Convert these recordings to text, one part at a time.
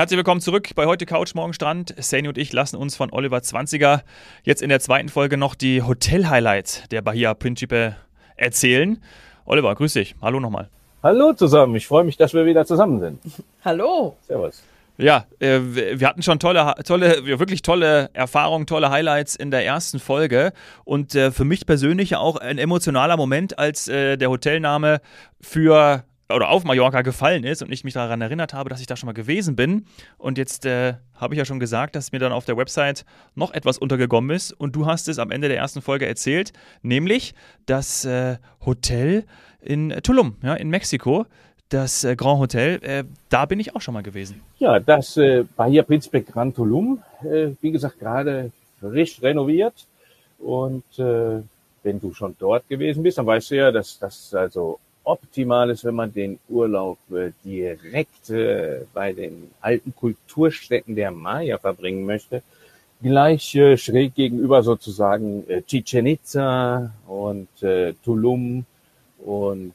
herzlich willkommen zurück bei heute Couch Morgen Strand. Sani und ich lassen uns von Oliver Zwanziger jetzt in der zweiten Folge noch die Hotel-Highlights der Bahia Principe erzählen. Oliver, grüß dich. Hallo nochmal. Hallo zusammen. Ich freue mich, dass wir wieder zusammen sind. Hallo. Servus. Ja, äh, wir hatten schon tolle, tolle, wirklich tolle Erfahrungen, tolle Highlights in der ersten Folge. Und äh, für mich persönlich auch ein emotionaler Moment, als äh, der Hotelname für oder auf Mallorca gefallen ist und ich mich daran erinnert habe, dass ich da schon mal gewesen bin. Und jetzt äh, habe ich ja schon gesagt, dass mir dann auf der Website noch etwas untergekommen ist. Und du hast es am Ende der ersten Folge erzählt, nämlich das äh, Hotel in Tulum, ja, in Mexiko. Das äh, Grand Hotel, äh, da bin ich auch schon mal gewesen. Ja, das äh, Bahia Principe Grand Tulum, äh, wie gesagt, gerade frisch renoviert. Und wenn du schon dort gewesen bist, dann weißt du ja, dass das also optimal ist, wenn man den Urlaub äh, direkt äh, bei den alten Kulturstätten der Maya verbringen möchte. Gleich äh, schräg gegenüber sozusagen Chichen Itza und Tulum und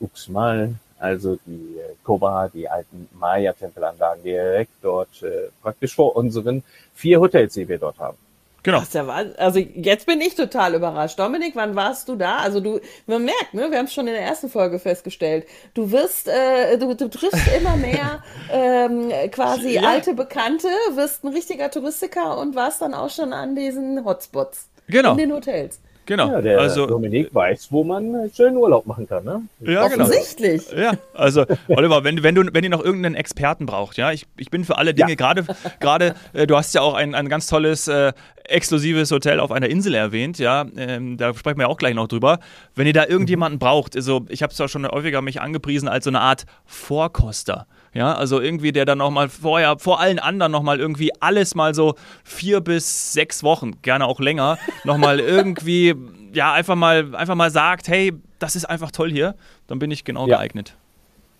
Uxmal, also die Koba, die alten Maya-Tempelanlagen direkt dort praktisch vor unseren vier Hotels, die wir dort haben. Genau. Ach, ja also jetzt bin ich total überrascht. Dominik, wann warst du da? Also du, man merkt, ne, wir haben es schon in der ersten Folge festgestellt. Du wirst, äh, du, du triffst immer mehr ähm, quasi ja. alte Bekannte, wirst ein richtiger Touristiker und warst dann auch schon an diesen Hotspots. Genau. In den Hotels. Genau. Ja, der also, Dominik weiß, wo man schön Urlaub machen kann, ne? Ja, genau. Offensichtlich. Ja, also Oliver, wenn, wenn, du, wenn ihr noch irgendeinen Experten braucht, ja, ich, ich bin für alle Dinge, ja. gerade, gerade äh, du hast ja auch ein, ein ganz tolles äh, exklusives Hotel auf einer Insel erwähnt, ja, ähm, da sprechen wir auch gleich noch drüber. Wenn ihr da irgendjemanden braucht, also ich habe es ja schon häufiger mich angepriesen als so eine Art Vorkoster. Ja, also irgendwie, der dann nochmal vorher, vor allen anderen nochmal irgendwie alles mal so vier bis sechs Wochen, gerne auch länger, nochmal irgendwie, ja, einfach mal, einfach mal sagt, hey, das ist einfach toll hier, dann bin ich genau ja. geeignet.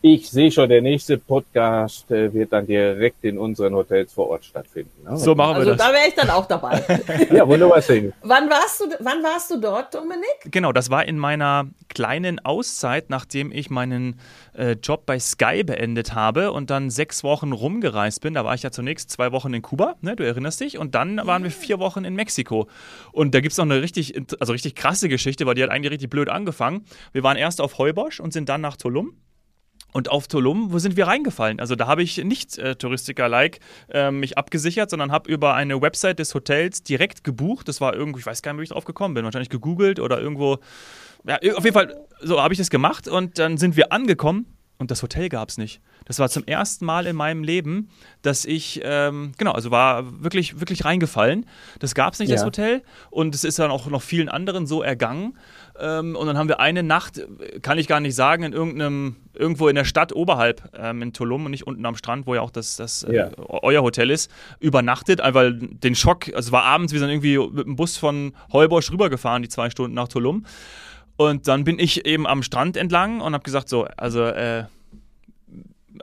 Ich sehe schon, der nächste Podcast äh, wird dann direkt in unseren Hotels vor Ort stattfinden. Ne? So machen wir also das. Da wäre ich dann auch dabei. ja, wunderbar. Sing. Wann warst du, wann warst du dort, Dominik? Genau, das war in meiner kleinen Auszeit, nachdem ich meinen äh, Job bei Sky beendet habe und dann sechs Wochen rumgereist bin. Da war ich ja zunächst zwei Wochen in Kuba, ne, du erinnerst dich, und dann waren wir vier Wochen in Mexiko. Und da gibt es noch eine richtig, also richtig krasse Geschichte, weil die hat eigentlich richtig blöd angefangen. Wir waren erst auf Heubosch und sind dann nach Tulum. Und auf Tulum, wo sind wir reingefallen? Also da habe ich nicht äh, Touristiker-like äh, mich abgesichert, sondern habe über eine Website des Hotels direkt gebucht. Das war irgendwie, ich weiß gar nicht, wie ich drauf gekommen bin. Wahrscheinlich gegoogelt oder irgendwo. Ja, auf jeden Fall, so habe ich das gemacht und dann sind wir angekommen und das Hotel gab es nicht. Das war zum ersten Mal in meinem Leben, dass ich, ähm, genau, also war wirklich, wirklich reingefallen. Das gab es nicht, ja. das Hotel. Und es ist dann auch noch vielen anderen so ergangen. Ähm, und dann haben wir eine Nacht, kann ich gar nicht sagen, in irgendeinem, irgendwo in der Stadt oberhalb ähm, in Tulum und nicht unten am Strand, wo ja auch das, das äh, ja. äh, euer Hotel ist, übernachtet, weil den Schock, also es war abends, wir sind irgendwie mit dem Bus von Heubosch rübergefahren, die zwei Stunden nach Tulum. Und dann bin ich eben am Strand entlang und habe gesagt, so, also äh,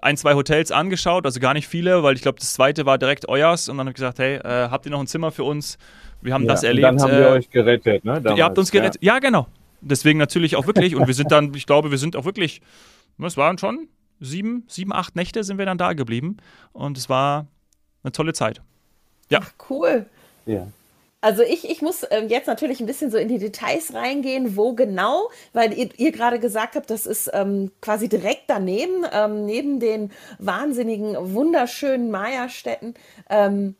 ein, zwei Hotels angeschaut, also gar nicht viele, weil ich glaube, das zweite war direkt euers. Und dann habe ich gesagt, hey, äh, habt ihr noch ein Zimmer für uns? Wir haben ja, das erlebt. dann haben wir äh, euch gerettet, ne? Damals, ihr habt uns gerettet. Ja. ja, genau. Deswegen natürlich auch wirklich. und wir sind dann, ich glaube, wir sind auch wirklich, es waren schon sieben, sieben, acht Nächte sind wir dann da geblieben. Und es war eine tolle Zeit. Ja. Ach, cool. Ja. Also ich, ich muss ähm, jetzt natürlich ein bisschen so in die Details reingehen, wo genau, weil ihr, ihr gerade gesagt habt, das ist ähm, quasi direkt daneben, ähm, neben den wahnsinnigen, wunderschönen Maya-Städten. Ähm,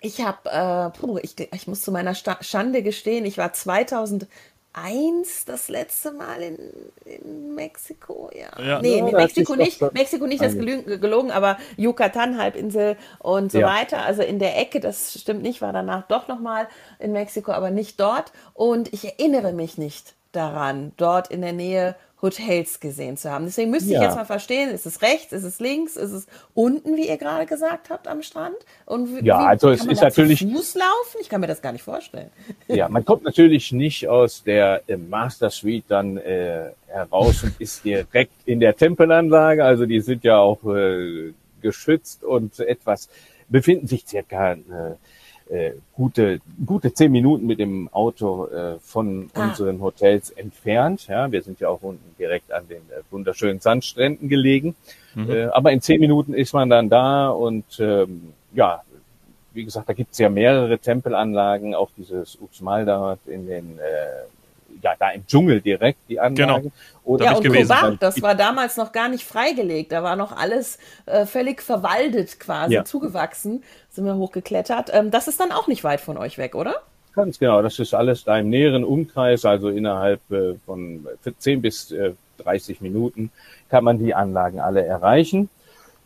ich habe, äh, ich, ich muss zu meiner Schande gestehen, ich war 2000 eins das letzte Mal in, in Mexiko, ja. ja. Nee, ja, Mexiko nicht, Mexiko nicht, das gelogen, gelogen aber Yucatan-Halbinsel und so ja. weiter. Also in der Ecke, das stimmt nicht, war danach doch nochmal in Mexiko, aber nicht dort. Und ich erinnere mich nicht daran, dort in der Nähe Hotels gesehen zu haben. Deswegen müsste ja. ich jetzt mal verstehen, ist es rechts, ist es links, ist es unten, wie ihr gerade gesagt habt, am Strand? Und wie, ja, also es ist natürlich Fuß laufen? Ich kann mir das gar nicht vorstellen. Ja, man kommt natürlich nicht aus der äh, Master Suite dann äh, heraus und ist direkt in der Tempelanlage. Also die sind ja auch äh, geschützt und etwas befinden sich circa äh, äh, gute, gute zehn Minuten mit dem Auto äh, von ah. unseren Hotels entfernt. Ja, wir sind ja auch unten direkt an den äh, wunderschönen Sandstränden gelegen. Mhm. Äh, aber in zehn Minuten ist man dann da und ähm, ja, wie gesagt, da gibt's ja mehrere Tempelanlagen, auch dieses Uxmal dort in den äh, ja, da im Dschungel direkt die Anlage. Genau. Oder ja, und Kobat, das war damals noch gar nicht freigelegt. Da war noch alles äh, völlig verwaldet quasi, ja. zugewachsen. Sind wir hochgeklettert. Ähm, das ist dann auch nicht weit von euch weg, oder? Ganz genau. Das ist alles da im näheren Umkreis, also innerhalb äh, von 10 bis äh, 30 Minuten kann man die Anlagen alle erreichen.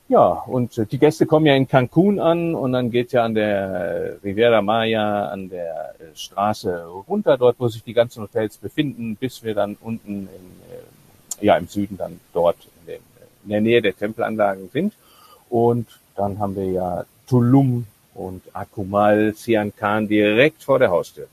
Ja, und äh, die Gäste kommen ja in Cancun an und dann geht ja an der Riviera Maya, an der äh, Straße runter, dort, wo sich die ganzen Hotels befinden, bis wir dann unten in, äh, ja, im Süden dann dort in, den, in der Nähe der Tempelanlagen sind. Und dann haben wir ja Tulum und Akumal, Sian Khan direkt vor der Haustür.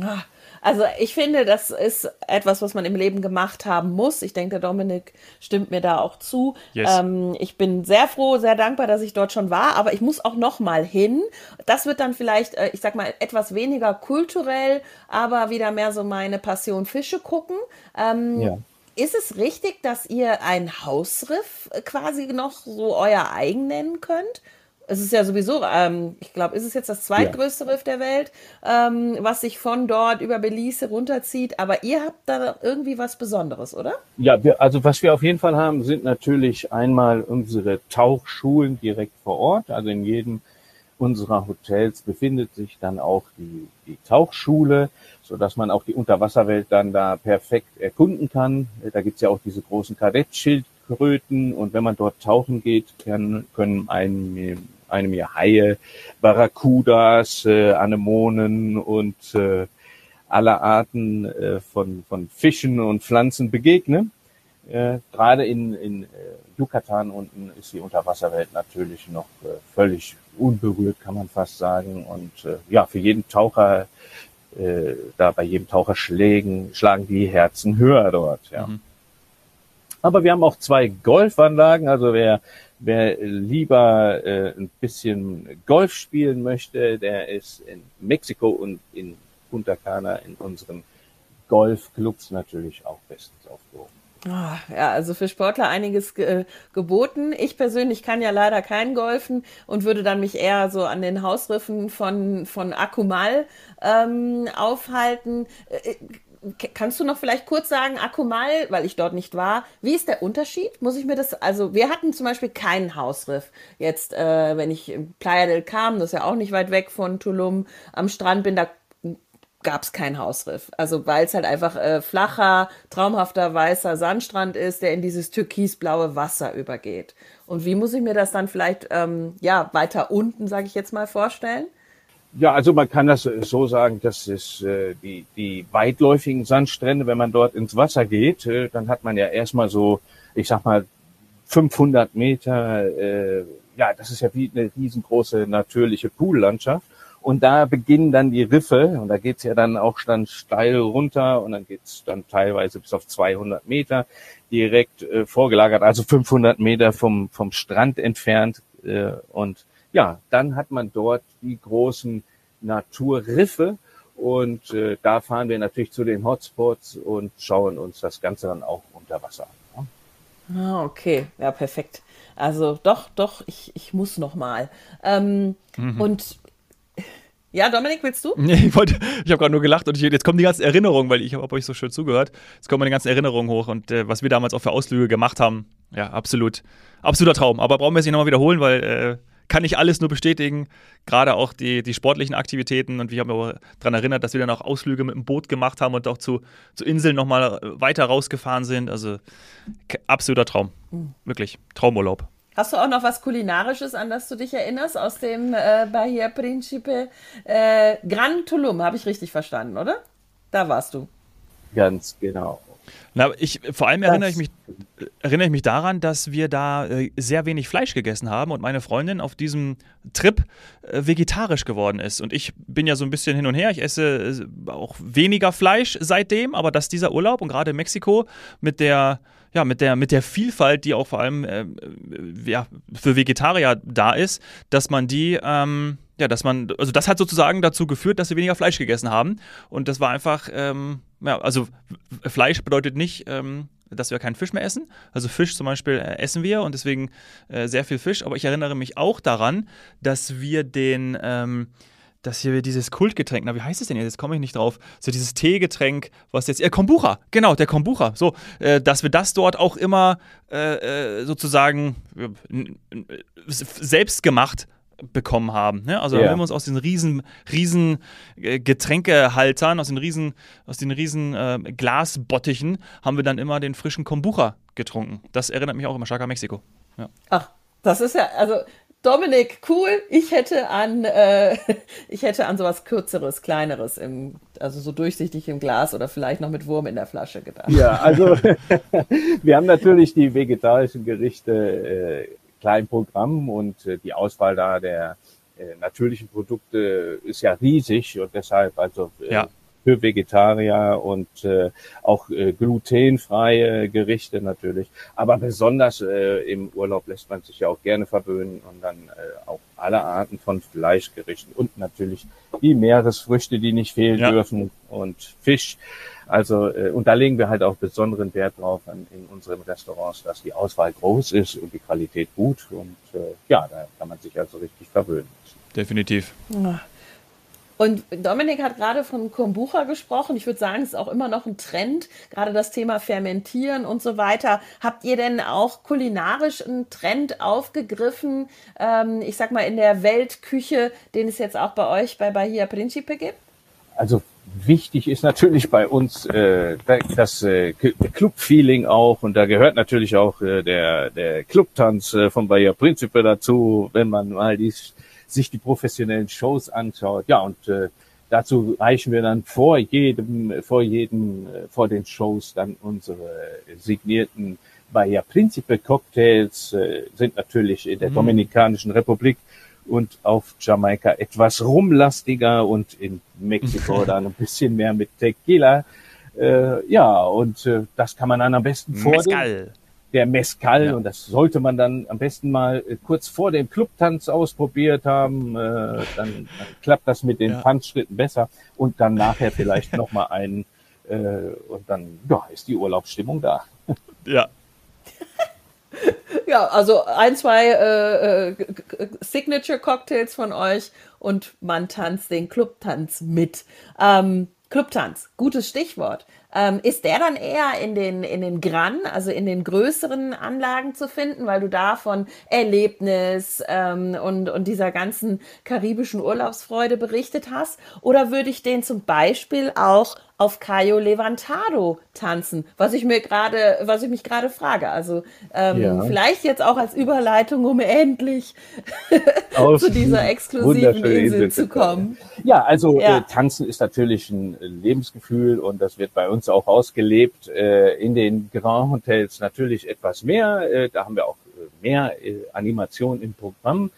Ah, also ich finde, das ist etwas, was man im Leben gemacht haben muss. Ich denke, der Dominik stimmt mir da auch zu. Yes. Ähm, ich bin sehr froh, sehr dankbar, dass ich dort schon war, aber ich muss auch noch mal hin. Das wird dann vielleicht, äh, ich sag mal, etwas weniger kulturell, aber wieder mehr so meine Passion Fische gucken. Ähm, ja. Ist es richtig, dass ihr ein Hausriff quasi noch so euer eigen nennen könnt? Es ist ja sowieso, ähm, ich glaube, ist es jetzt das zweitgrößte ja. Riff der Welt, ähm, was sich von dort über Belize runterzieht. Aber ihr habt da irgendwie was Besonderes, oder? Ja, wir, also was wir auf jeden Fall haben, sind natürlich einmal unsere Tauchschulen direkt vor Ort. Also in jedem unserer Hotels befindet sich dann auch die, die Tauchschule, so dass man auch die Unterwasserwelt dann da perfekt erkunden kann. Da gibt's ja auch diese großen Kadettschildkröten und wenn man dort tauchen geht, können, können einem einem ja Haie, Barracudas, äh, Anemonen und äh, aller Arten äh, von, von Fischen und Pflanzen begegnen. Äh, Gerade in, in äh, Yucatan unten ist die Unterwasserwelt natürlich noch äh, völlig unberührt, kann man fast sagen. Und äh, ja, für jeden Taucher, äh, da bei jedem Taucher schlagen die Herzen höher dort. Ja. Mhm. Aber wir haben auch zwei Golfanlagen. Also wer Wer lieber äh, ein bisschen Golf spielen möchte, der ist in Mexiko und in Punta Cana in unseren Golfclubs natürlich auch bestens aufgehoben. Oh, ja, also für Sportler einiges ge geboten. Ich persönlich kann ja leider kein Golfen und würde dann mich eher so an den Hausriffen von, von Akumal ähm, aufhalten. Äh, kannst du noch vielleicht kurz sagen, Akumal, weil ich dort nicht war, wie ist der Unterschied? Muss ich mir das, also wir hatten zum Beispiel keinen Hausriff. Jetzt, äh, wenn ich in Playa del Carmen, das ist ja auch nicht weit weg von Tulum, am Strand bin, da gab es keinen Hausriff. Also weil es halt einfach äh, flacher, traumhafter, weißer Sandstrand ist, der in dieses türkisblaue Wasser übergeht. Und wie muss ich mir das dann vielleicht ähm, ja weiter unten, sage ich jetzt mal, vorstellen? Ja, also man kann das so sagen, dass es äh, die, die weitläufigen Sandstrände, wenn man dort ins Wasser geht, äh, dann hat man ja erstmal so, ich sag mal, 500 Meter, äh, ja, das ist ja wie eine riesengroße natürliche Poollandschaft. Und da beginnen dann die Riffe und da geht's ja dann auch dann steil runter und dann geht's dann teilweise bis auf 200 Meter direkt äh, vorgelagert, also 500 Meter vom, vom Strand entfernt. Äh, und ja, dann hat man dort die großen Naturriffe und äh, da fahren wir natürlich zu den Hotspots und schauen uns das Ganze dann auch unter Wasser an. Ah, okay, ja, perfekt. Also doch, doch, ich, ich muss noch mal. Ähm, mhm. Und ja, Dominik, willst du? Nee, ich wollte, ich habe gerade nur gelacht und ich, jetzt kommen die ganzen Erinnerungen, weil ich habe euch so schön zugehört. Jetzt kommen meine ganzen Erinnerungen hoch und äh, was wir damals auch für Ausflüge gemacht haben. Ja, absolut, absoluter Traum. Aber brauchen wir es nicht nochmal wiederholen, weil äh, kann ich alles nur bestätigen. Gerade auch die, die sportlichen Aktivitäten. Und ich habe mich daran erinnert, dass wir dann auch Ausflüge mit dem Boot gemacht haben und auch zu, zu Inseln nochmal weiter rausgefahren sind. Also absoluter Traum. Mhm. Wirklich. Traumurlaub. Hast du auch noch was Kulinarisches, an das du dich erinnerst, aus dem äh, Bahia Principe? Äh, Gran Tulum, habe ich richtig verstanden, oder? Da warst du. Ganz genau. Na, ich, vor allem erinnere ich, mich, erinnere ich mich daran, dass wir da äh, sehr wenig Fleisch gegessen haben und meine Freundin auf diesem Trip äh, vegetarisch geworden ist. Und ich bin ja so ein bisschen hin und her. Ich esse äh, auch weniger Fleisch seitdem, aber dass dieser Urlaub und gerade Mexiko mit der ja, mit der, mit der Vielfalt, die auch vor allem äh, ja, für Vegetarier da ist, dass man die, ähm, ja, dass man, also das hat sozusagen dazu geführt, dass wir weniger Fleisch gegessen haben. Und das war einfach, ähm, ja, also Fleisch bedeutet nicht, ähm, dass wir keinen Fisch mehr essen. Also Fisch zum Beispiel äh, essen wir und deswegen äh, sehr viel Fisch. Aber ich erinnere mich auch daran, dass wir den, ähm, dass hier dieses Kultgetränk, na wie heißt es denn jetzt? Jetzt komme ich nicht drauf. So dieses Teegetränk, was jetzt, äh, Kombucha, genau, der Kombucha. So, äh, dass wir das dort auch immer äh, äh sozusagen selbst gemacht bekommen haben. Ne? Also ja. haben wir uns aus den riesen, riesen äh, Getränkehaltern, aus den riesen, aus den riesen äh, Glasbottichen, haben wir dann immer den frischen Kombucha getrunken. Das erinnert mich auch immer stark an Mexiko. Ja. Ach, das ist ja, also Dominik, cool. Ich hätte an, äh, ich hätte an sowas kürzeres, kleineres im, also so durchsichtig im Glas oder vielleicht noch mit Wurm in der Flasche gedacht. Ja, also wir haben natürlich die vegetarischen Gerichte im Programm und äh, die Auswahl da der äh, natürlichen Produkte ist ja riesig und deshalb also äh, ja für Vegetarier und äh, auch äh, glutenfreie Gerichte natürlich. Aber besonders äh, im Urlaub lässt man sich ja auch gerne verwöhnen und dann äh, auch alle Arten von Fleischgerichten und natürlich die Meeresfrüchte, die nicht fehlen ja. dürfen und Fisch. Also äh, und da legen wir halt auch besonderen Wert drauf an, in unseren Restaurants, dass die Auswahl groß ist und die Qualität gut und äh, ja, da kann man sich also richtig verwöhnen. Definitiv. Ja. Und Dominik hat gerade von Kombucha gesprochen. Ich würde sagen, es ist auch immer noch ein Trend, gerade das Thema Fermentieren und so weiter. Habt ihr denn auch kulinarisch einen Trend aufgegriffen, ähm, ich sag mal, in der Weltküche, den es jetzt auch bei euch bei Bahia Principe gibt? Also wichtig ist natürlich bei uns äh, das äh, Club-Feeling auch und da gehört natürlich auch äh, der, der Clubtanz äh, von Bahia Principe dazu, wenn man mal die sich die professionellen Shows anschaut. Ja, und äh, dazu reichen wir dann vor jedem, vor jedem, äh, vor den Shows dann unsere signierten Bahia Principe Cocktails, äh, sind natürlich in der mhm. Dominikanischen Republik und auf Jamaika etwas rumlastiger und in Mexiko dann ein bisschen mehr mit Tequila. Äh, ja, und äh, das kann man dann am besten vor Mezcal der Mescal ja. und das sollte man dann am besten mal äh, kurz vor dem Clubtanz ausprobiert haben, äh, dann, dann klappt das mit den ja. Tanzschritten besser und dann nachher vielleicht noch mal einen äh, und dann ja, ist die Urlaubsstimmung da. Ja. ja, also ein, zwei äh, äh, Signature Cocktails von euch und man tanzt den Clubtanz mit. Ähm, Clubtanz, gutes Stichwort. Ähm, ist der dann eher in den, in den Gran, also in den größeren Anlagen zu finden, weil du da von Erlebnis ähm, und, und dieser ganzen karibischen Urlaubsfreude berichtet hast? Oder würde ich den zum Beispiel auch auf Cayo Levantado tanzen, was ich mir gerade, was ich mich gerade frage. Also ähm, ja. vielleicht jetzt auch als Überleitung, um endlich zu dieser exklusiven Insel, Insel, zu kommen. Ja, also ja. Äh, tanzen ist natürlich ein Lebensgefühl und das wird bei uns auch ausgelebt. Äh, in den Grand Hotels natürlich etwas mehr. Äh, da haben wir auch äh, mehr äh, Animation im Programm.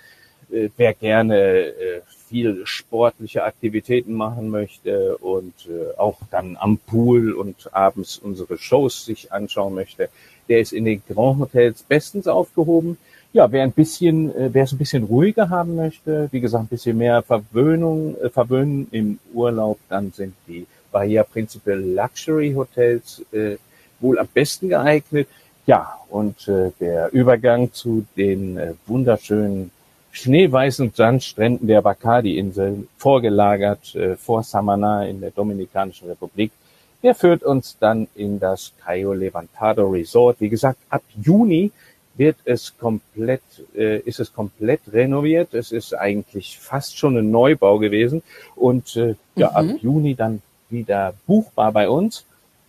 Äh, wer gerne äh, viel sportliche Aktivitäten machen möchte und äh, auch dann am Pool und abends unsere Shows sich anschauen möchte, der ist in den Grand Hotels bestens aufgehoben. Ja, wer ein bisschen, äh, wer es ein bisschen ruhiger haben möchte, wie gesagt, ein bisschen mehr Verwöhnung, äh, Verwöhnen im Urlaub, dann sind die Bahia Principal Luxury Hotels äh, wohl am besten geeignet. Ja, und äh, der Übergang zu den äh, wunderschönen schneeweißen Sandstränden der Bacardi-Insel, vorgelagert äh, vor Samana in der Dominikanischen Republik. Der führt uns dann in das Cayo Levantado Resort. Wie gesagt, ab Juni wird es komplett, äh, ist es komplett renoviert. Es ist eigentlich fast schon ein Neubau gewesen und äh, ja, mhm. ab Juni dann wieder buchbar bei uns.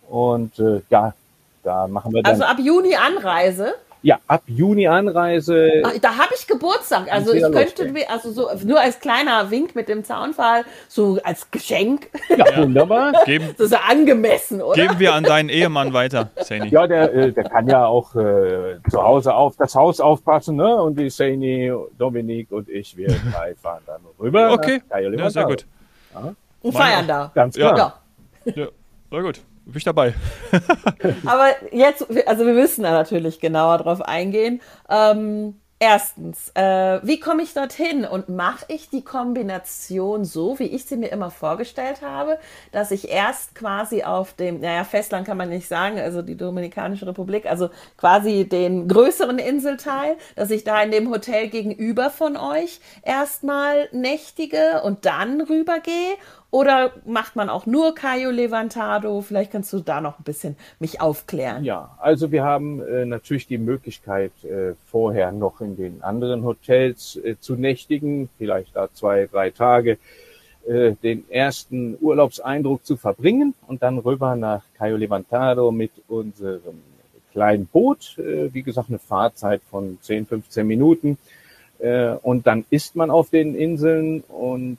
Und äh, ja, da machen wir dann. Also ab Juni Anreise? Ja, ab Juni Anreise. Ach, da habe ich Geburtstag. Also ich könnte, losgehen. also so nur als kleiner Wink mit dem Zaunfall, so als Geschenk. Ja, wunderbar. Geben, das ist ja angemessen, oder? Geben wir an deinen Ehemann weiter, Saini. Ja, der, äh, der kann ja auch äh, zu Hause auf das Haus aufpassen, ne? Und die Saini, Dominik und ich, wir drei fahren dann rüber. Okay, ja, sehr gut. Ja. Und feiern da. Ganz klar. Ja. ja, sehr gut. Bin ich dabei. Aber jetzt, also wir müssen da natürlich genauer drauf eingehen. Ähm, Erstens, äh, wie komme ich dorthin und mache ich die Kombination so, wie ich sie mir immer vorgestellt habe, dass ich erst quasi auf dem, naja, Festland kann man nicht sagen, also die Dominikanische Republik, also quasi den größeren Inselteil, dass ich da in dem Hotel gegenüber von euch erstmal nächtige und dann rübergehe oder macht man auch nur Cayo Levantado? Vielleicht kannst du da noch ein bisschen mich aufklären. Ja, also wir haben äh, natürlich die Möglichkeit, äh, vorher noch in den anderen Hotels äh, zu nächtigen, vielleicht da zwei, drei Tage äh, den ersten Urlaubseindruck zu verbringen und dann rüber nach Cayo Levantado mit unserem kleinen Boot. Äh, wie gesagt, eine Fahrzeit von 10, 15 Minuten. Äh, und dann ist man auf den Inseln und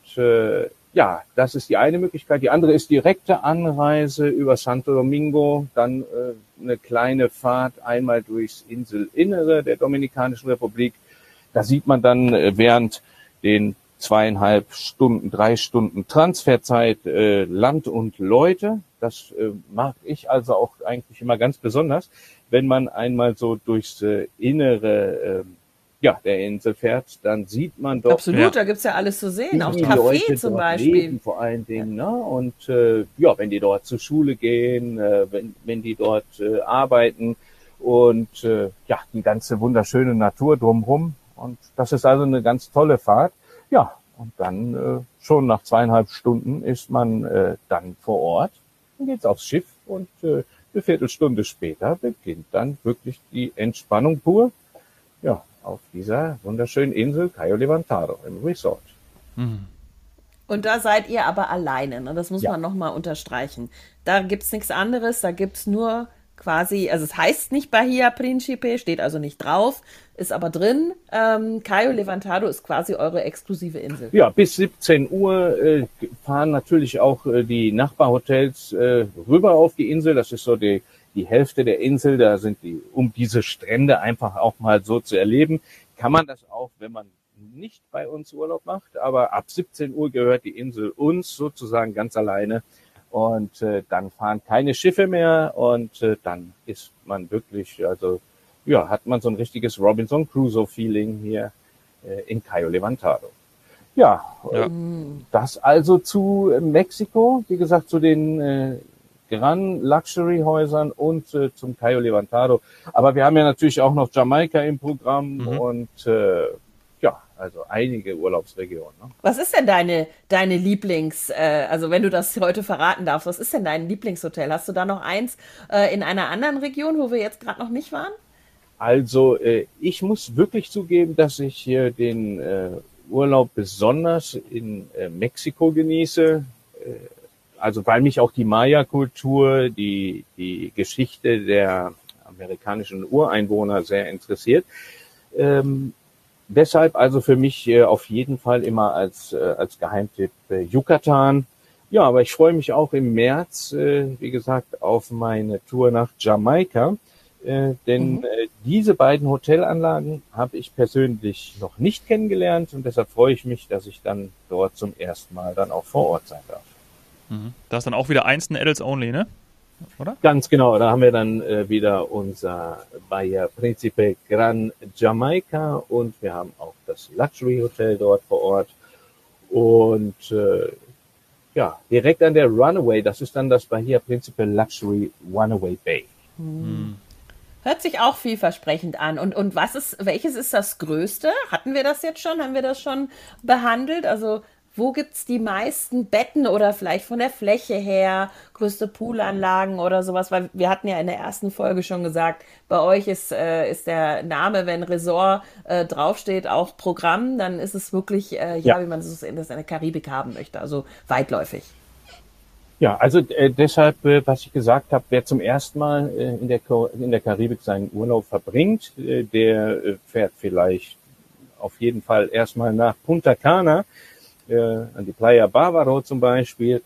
ja, das ist die eine Möglichkeit. Die andere ist direkte Anreise über Santo Domingo, dann äh, eine kleine Fahrt einmal durchs Inselinnere der Dominikanischen Republik. Da sieht man dann äh, während den zweieinhalb Stunden, drei Stunden Transferzeit äh, Land und Leute. Das äh, mag ich also auch eigentlich immer ganz besonders, wenn man einmal so durchs äh, Innere äh, ja, der Insel fährt, dann sieht man doch. Absolut, ja. da gibt's ja alles zu sehen, auch Kaffee zum Beispiel. Leben, vor allen Dingen, ja. ne? Und äh, ja, wenn die dort zur Schule gehen, äh, wenn, wenn die dort äh, arbeiten und äh, ja, die ganze wunderschöne Natur drumherum. Und das ist also eine ganz tolle Fahrt. Ja, und dann äh, schon nach zweieinhalb Stunden ist man äh, dann vor Ort. Dann geht's aufs Schiff und äh, eine Viertelstunde später beginnt dann wirklich die Entspannung pur. Ja, auf dieser wunderschönen Insel Cayo Levantado im Resort. Mhm. Und da seid ihr aber alleine, ne? das muss ja. man nochmal unterstreichen. Da gibt es nichts anderes, da gibt es nur quasi, also es heißt nicht Bahia Principe, steht also nicht drauf, ist aber drin. Ähm, Cayo Levantado ist quasi eure exklusive Insel. Ja, bis 17 Uhr äh, fahren natürlich auch äh, die Nachbarhotels äh, rüber auf die Insel. Das ist so die die Hälfte der Insel, da sind die, um diese Strände einfach auch mal so zu erleben, kann man das auch, wenn man nicht bei uns Urlaub macht, aber ab 17 Uhr gehört die Insel uns sozusagen ganz alleine. Und äh, dann fahren keine Schiffe mehr und äh, dann ist man wirklich, also ja, hat man so ein richtiges Robinson Crusoe Feeling hier äh, in Cayo Levantado. Ja, ja, das also zu Mexiko, wie gesagt, zu den äh, Gran Luxury Häusern und äh, zum Cayo Levantado. Aber wir haben ja natürlich auch noch Jamaika im Programm mhm. und äh, ja, also einige Urlaubsregionen. Ne? Was ist denn deine, deine Lieblings, äh, also wenn du das heute verraten darfst, was ist denn dein Lieblingshotel? Hast du da noch eins äh, in einer anderen Region, wo wir jetzt gerade noch nicht waren? Also äh, ich muss wirklich zugeben, dass ich hier den äh, Urlaub besonders in äh, Mexiko genieße. Äh, also weil mich auch die Maya-Kultur, die, die Geschichte der amerikanischen Ureinwohner sehr interessiert. Ähm, deshalb also für mich äh, auf jeden Fall immer als, äh, als Geheimtipp äh, Yucatan. Ja, aber ich freue mich auch im März, äh, wie gesagt, auf meine Tour nach Jamaika. Äh, denn mhm. äh, diese beiden Hotelanlagen habe ich persönlich noch nicht kennengelernt und deshalb freue ich mich, dass ich dann dort zum ersten Mal dann auch vor Ort sein darf. Mhm. Da ist dann auch wieder einzelne Adults Only, ne? Oder? Ganz genau, da haben wir dann äh, wieder unser Bayer Principe Gran Jamaica und wir haben auch das Luxury Hotel dort vor Ort. Und äh, ja, direkt an der Runaway, das ist dann das Bahia Principe Luxury Runaway Bay. Mhm. Hört sich auch vielversprechend an. Und, und was ist, welches ist das größte? Hatten wir das jetzt schon? Haben wir das schon behandelt? Also wo gibt es die meisten Betten oder vielleicht von der Fläche her, größte Poolanlagen oder sowas? Weil wir hatten ja in der ersten Folge schon gesagt, bei euch ist, äh, ist der Name, wenn Resort äh, draufsteht, auch Programm, dann ist es wirklich, äh, ja, ja, wie man es in, der Karibik haben möchte, also weitläufig. Ja, also äh, deshalb, äh, was ich gesagt habe, wer zum ersten Mal äh, in, der, in der Karibik seinen Urlaub verbringt, äh, der äh, fährt vielleicht auf jeden Fall erstmal nach Punta Cana äh, an die Playa Bavaro zum Beispiel,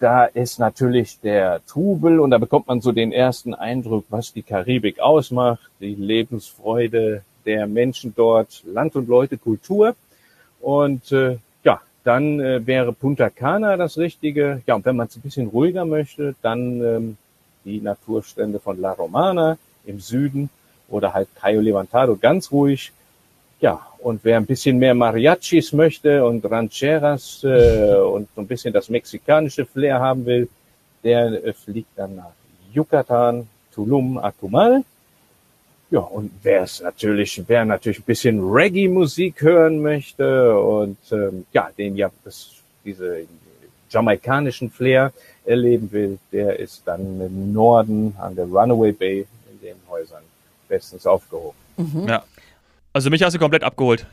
da ist natürlich der Trubel und da bekommt man so den ersten Eindruck, was die Karibik ausmacht, die Lebensfreude der Menschen dort, Land und Leute, Kultur. Und äh, ja, dann äh, wäre Punta Cana das Richtige. Ja, und wenn man es ein bisschen ruhiger möchte, dann ähm, die Naturstrände von La Romana im Süden oder halt Cayo Levantado ganz ruhig. Ja, und wer ein bisschen mehr Mariachis möchte und Rancheras äh, und so ein bisschen das mexikanische Flair haben will, der äh, fliegt dann nach Yucatan, Tulum, Atumal. Ja, und wer es natürlich, wer natürlich ein bisschen Reggae-Musik hören möchte und ähm, ja, den ja das, diese jamaikanischen Flair erleben will, der ist dann im Norden an der Runaway Bay in den Häusern bestens aufgehoben. Mhm. Ja. Also mich hast du komplett abgeholt.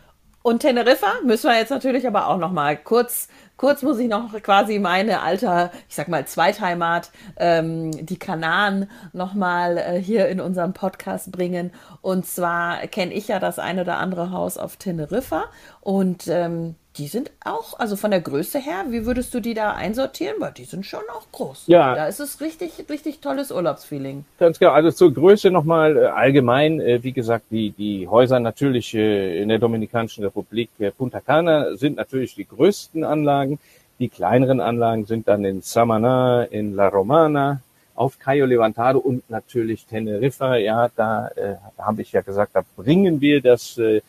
Und Teneriffa müssen wir jetzt natürlich aber auch noch mal kurz, kurz muss ich noch quasi meine alte, ich sag mal Zweitheimat, ähm, die Kanaren noch mal äh, hier in unserem Podcast bringen. Und zwar kenne ich ja das eine oder andere Haus auf Teneriffa und ähm, die sind auch, also von der Größe her, wie würdest du die da einsortieren? Weil die sind schon auch groß. Ja. Da ist es richtig, richtig tolles Urlaubsfeeling. Ganz genau. Also zur Größe nochmal äh, allgemein, äh, wie gesagt, die, die Häuser natürlich äh, in der Dominikanischen Republik äh, Punta Cana sind natürlich die größten Anlagen. Die kleineren Anlagen sind dann in Samana, in La Romana, auf Cayo Levantado und natürlich Teneriffa. Ja, da äh, habe ich ja gesagt, da bringen wir das äh,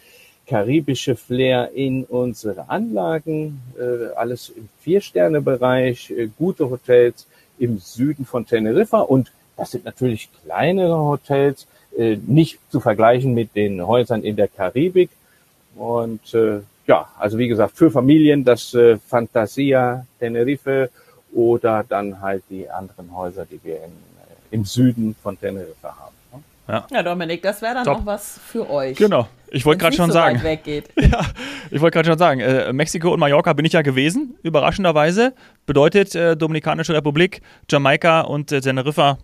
karibische Flair in unsere Anlagen, äh, alles im Vier-Sterne-Bereich, äh, gute Hotels im Süden von Teneriffa und das sind natürlich kleinere Hotels, äh, nicht zu vergleichen mit den Häusern in der Karibik. Und ja, also wie gesagt, für Familien das Fantasia Tenerife oder dann halt die anderen Häuser, die wir in, im Süden von Teneriffa haben. Ja. ja, Dominik, das wäre dann Top. auch was für euch. Genau. Ich wollte gerade schon so sagen. Ja, ich wollte gerade schon sagen, äh, Mexiko und Mallorca bin ich ja gewesen, überraschenderweise. Bedeutet äh, Dominikanische Republik, Jamaika und äh, Teneriffa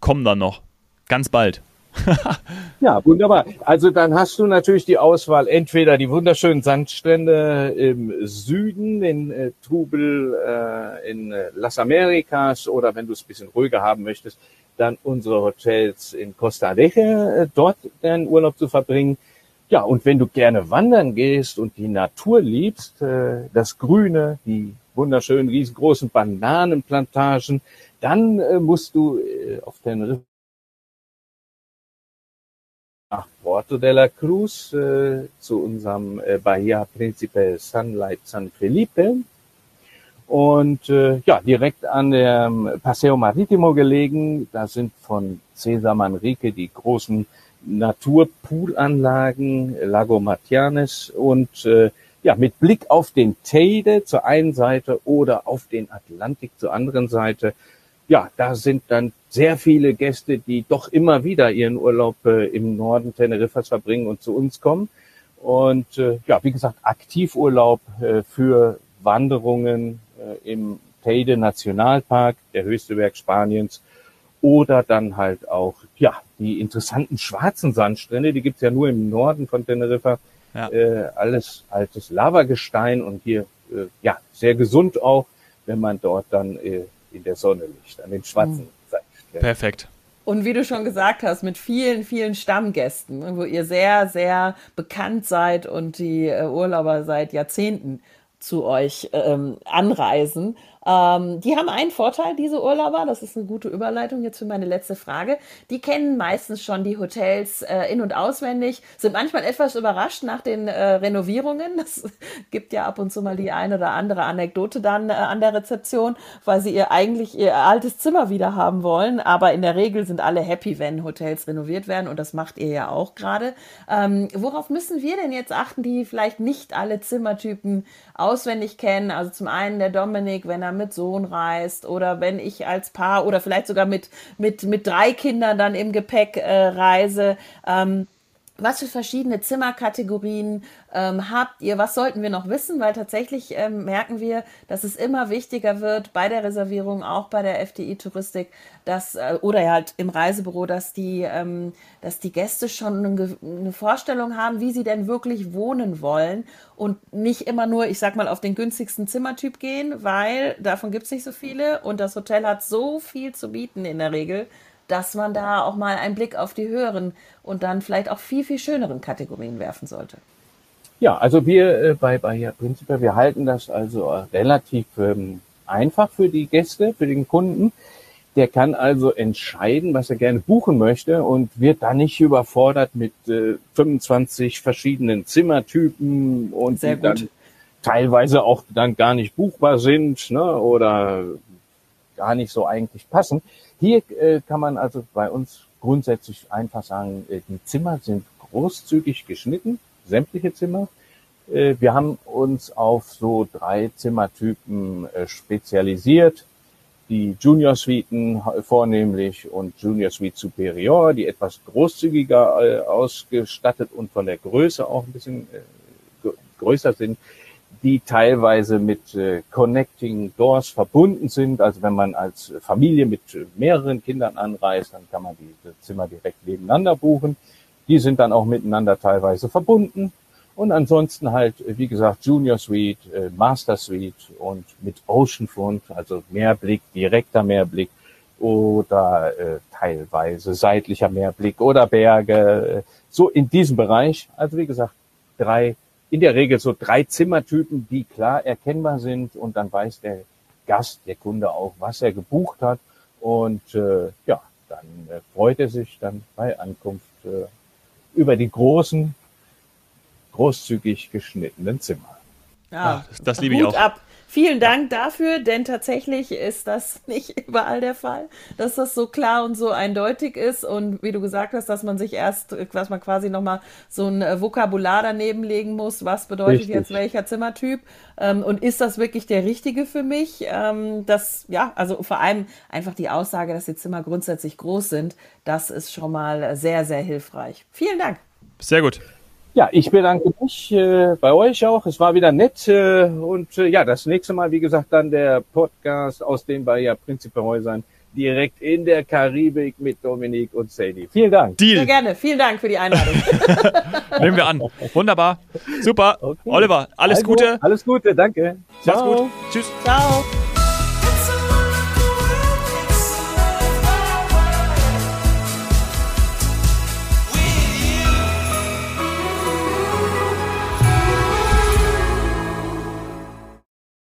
kommen dann noch. Ganz bald. ja, wunderbar. Also dann hast du natürlich die Auswahl, entweder die wunderschönen Sandstrände im Süden, in äh, Trubel, äh, in äh, Las Americas oder wenn du es ein bisschen ruhiger haben möchtest, dann unsere Hotels in Costa Rica, äh, dort deinen Urlaub zu verbringen. Ja, und wenn du gerne wandern gehst und die Natur liebst, äh, das Grüne, die wunderschönen riesengroßen Bananenplantagen, dann äh, musst du auf den nach Porto de la Cruz zu unserem Bahia Principe Sunlight San Felipe. Und äh, ja, direkt an dem Paseo Maritimo gelegen, da sind von Cesar Manrique die großen Naturpoolanlagen, Lago Matianes und äh, ja, mit Blick auf den Teide zur einen Seite oder auf den Atlantik zur anderen Seite. Ja, da sind dann sehr viele Gäste, die doch immer wieder ihren Urlaub äh, im Norden Teneriffas verbringen und zu uns kommen. Und äh, ja, wie gesagt, Aktivurlaub äh, für Wanderungen, im Teide Nationalpark, der höchste Berg Spaniens, oder dann halt auch, ja, die interessanten schwarzen Sandstrände, die gibt's ja nur im Norden von Teneriffa. Ja. Äh, alles altes Lavagestein und hier, äh, ja, sehr gesund auch, wenn man dort dann äh, in der Sonne liegt, an den schwarzen mhm. Sandstränden. Perfekt. Und wie du schon gesagt hast, mit vielen, vielen Stammgästen, wo ihr sehr, sehr bekannt seid und die äh, Urlauber seit Jahrzehnten zu euch ähm, anreisen. Ähm, die haben einen Vorteil, diese Urlauber, das ist eine gute Überleitung jetzt für meine letzte Frage. Die kennen meistens schon die Hotels äh, in- und auswendig, sind manchmal etwas überrascht nach den äh, Renovierungen. Das gibt ja ab und zu mal die eine oder andere Anekdote dann äh, an der Rezeption, weil sie ihr eigentlich ihr altes Zimmer wieder haben wollen. Aber in der Regel sind alle happy, wenn Hotels renoviert werden und das macht ihr ja auch gerade. Ähm, worauf müssen wir denn jetzt achten, die vielleicht nicht alle Zimmertypen auswendig kennen? Also zum einen der Dominik, wenn er mit Sohn reist oder wenn ich als Paar oder vielleicht sogar mit, mit, mit drei Kindern dann im Gepäck äh, reise. Ähm, was für verschiedene Zimmerkategorien ähm, habt ihr? Was sollten wir noch wissen? Weil tatsächlich ähm, merken wir, dass es immer wichtiger wird bei der Reservierung, auch bei der FDI-Touristik, dass äh, oder halt im Reisebüro, dass die, ähm, dass die Gäste schon eine, eine, Vorstellung haben, wie sie denn wirklich wohnen wollen und nicht immer nur, ich sag mal, auf den günstigsten Zimmertyp gehen, weil davon gibt es nicht so viele und das Hotel hat so viel zu bieten in der Regel dass man da auch mal einen Blick auf die höheren und dann vielleicht auch viel, viel schöneren Kategorien werfen sollte. Ja, also wir äh, bei Bahia Principe, wir halten das also relativ ähm, einfach für die Gäste, für den Kunden. Der kann also entscheiden, was er gerne buchen möchte und wird da nicht überfordert mit äh, 25 verschiedenen Zimmertypen und Sehr die gut. dann teilweise auch dann gar nicht buchbar sind ne, oder gar nicht so eigentlich passen. Hier äh, kann man also bei uns grundsätzlich einfach sagen, äh, die Zimmer sind großzügig geschnitten, sämtliche Zimmer. Äh, wir haben uns auf so drei Zimmertypen spezialisiert. Die Junior Suiten vornehmlich und Junior Suite Superior, die etwas großzügiger ausgestattet und von der Größe auch ein bisschen größer sind, die teilweise mit äh, Connecting Doors verbunden sind. Also wenn man als Familie mit mehreren Kindern anreist, dann kann man diese Zimmer direkt nebeneinander buchen. Die sind dann auch miteinander teilweise verbunden. Und ansonsten halt, wie gesagt, Junior Suite, äh, Master Suite und mit Oceanfront, also Mehrblick, direkter Mehrblick oder äh, teilweise seitlicher Mehrblick oder Berge, so in diesem Bereich. Also wie gesagt, drei, in der Regel so drei Zimmertypen, die klar erkennbar sind und dann weiß der Gast, der Kunde auch, was er gebucht hat und äh, ja, dann äh, freut er sich dann bei Ankunft äh, über die großen großzügig geschnittenen Zimmer. Ja, Ach, das liebe ich auch. ab. Vielen Dank dafür, denn tatsächlich ist das nicht überall der Fall, dass das so klar und so eindeutig ist und wie du gesagt hast, dass man sich erst, dass man quasi nochmal so ein äh, Vokabular daneben legen muss, was bedeutet Richtig. jetzt welcher Zimmertyp ähm, und ist das wirklich der richtige für mich? Ähm, das, ja, also vor allem einfach die Aussage, dass die Zimmer grundsätzlich groß sind, das ist schon mal sehr, sehr hilfreich. Vielen Dank. Sehr gut. Ja, ich bedanke mich äh, bei euch auch. Es war wieder nett. Äh, und äh, ja, das nächste Mal, wie gesagt, dann der Podcast aus den Bahia Principe Häusern direkt in der Karibik mit Dominik und Sadie. Vielen Dank. Sehr Deal. gerne. Vielen Dank für die Einladung. Nehmen wir an. Wunderbar. Super. Okay. Oliver, alles Also, Gute. Alles Gute, danke. Mach's gut. Tschüss. Ciao.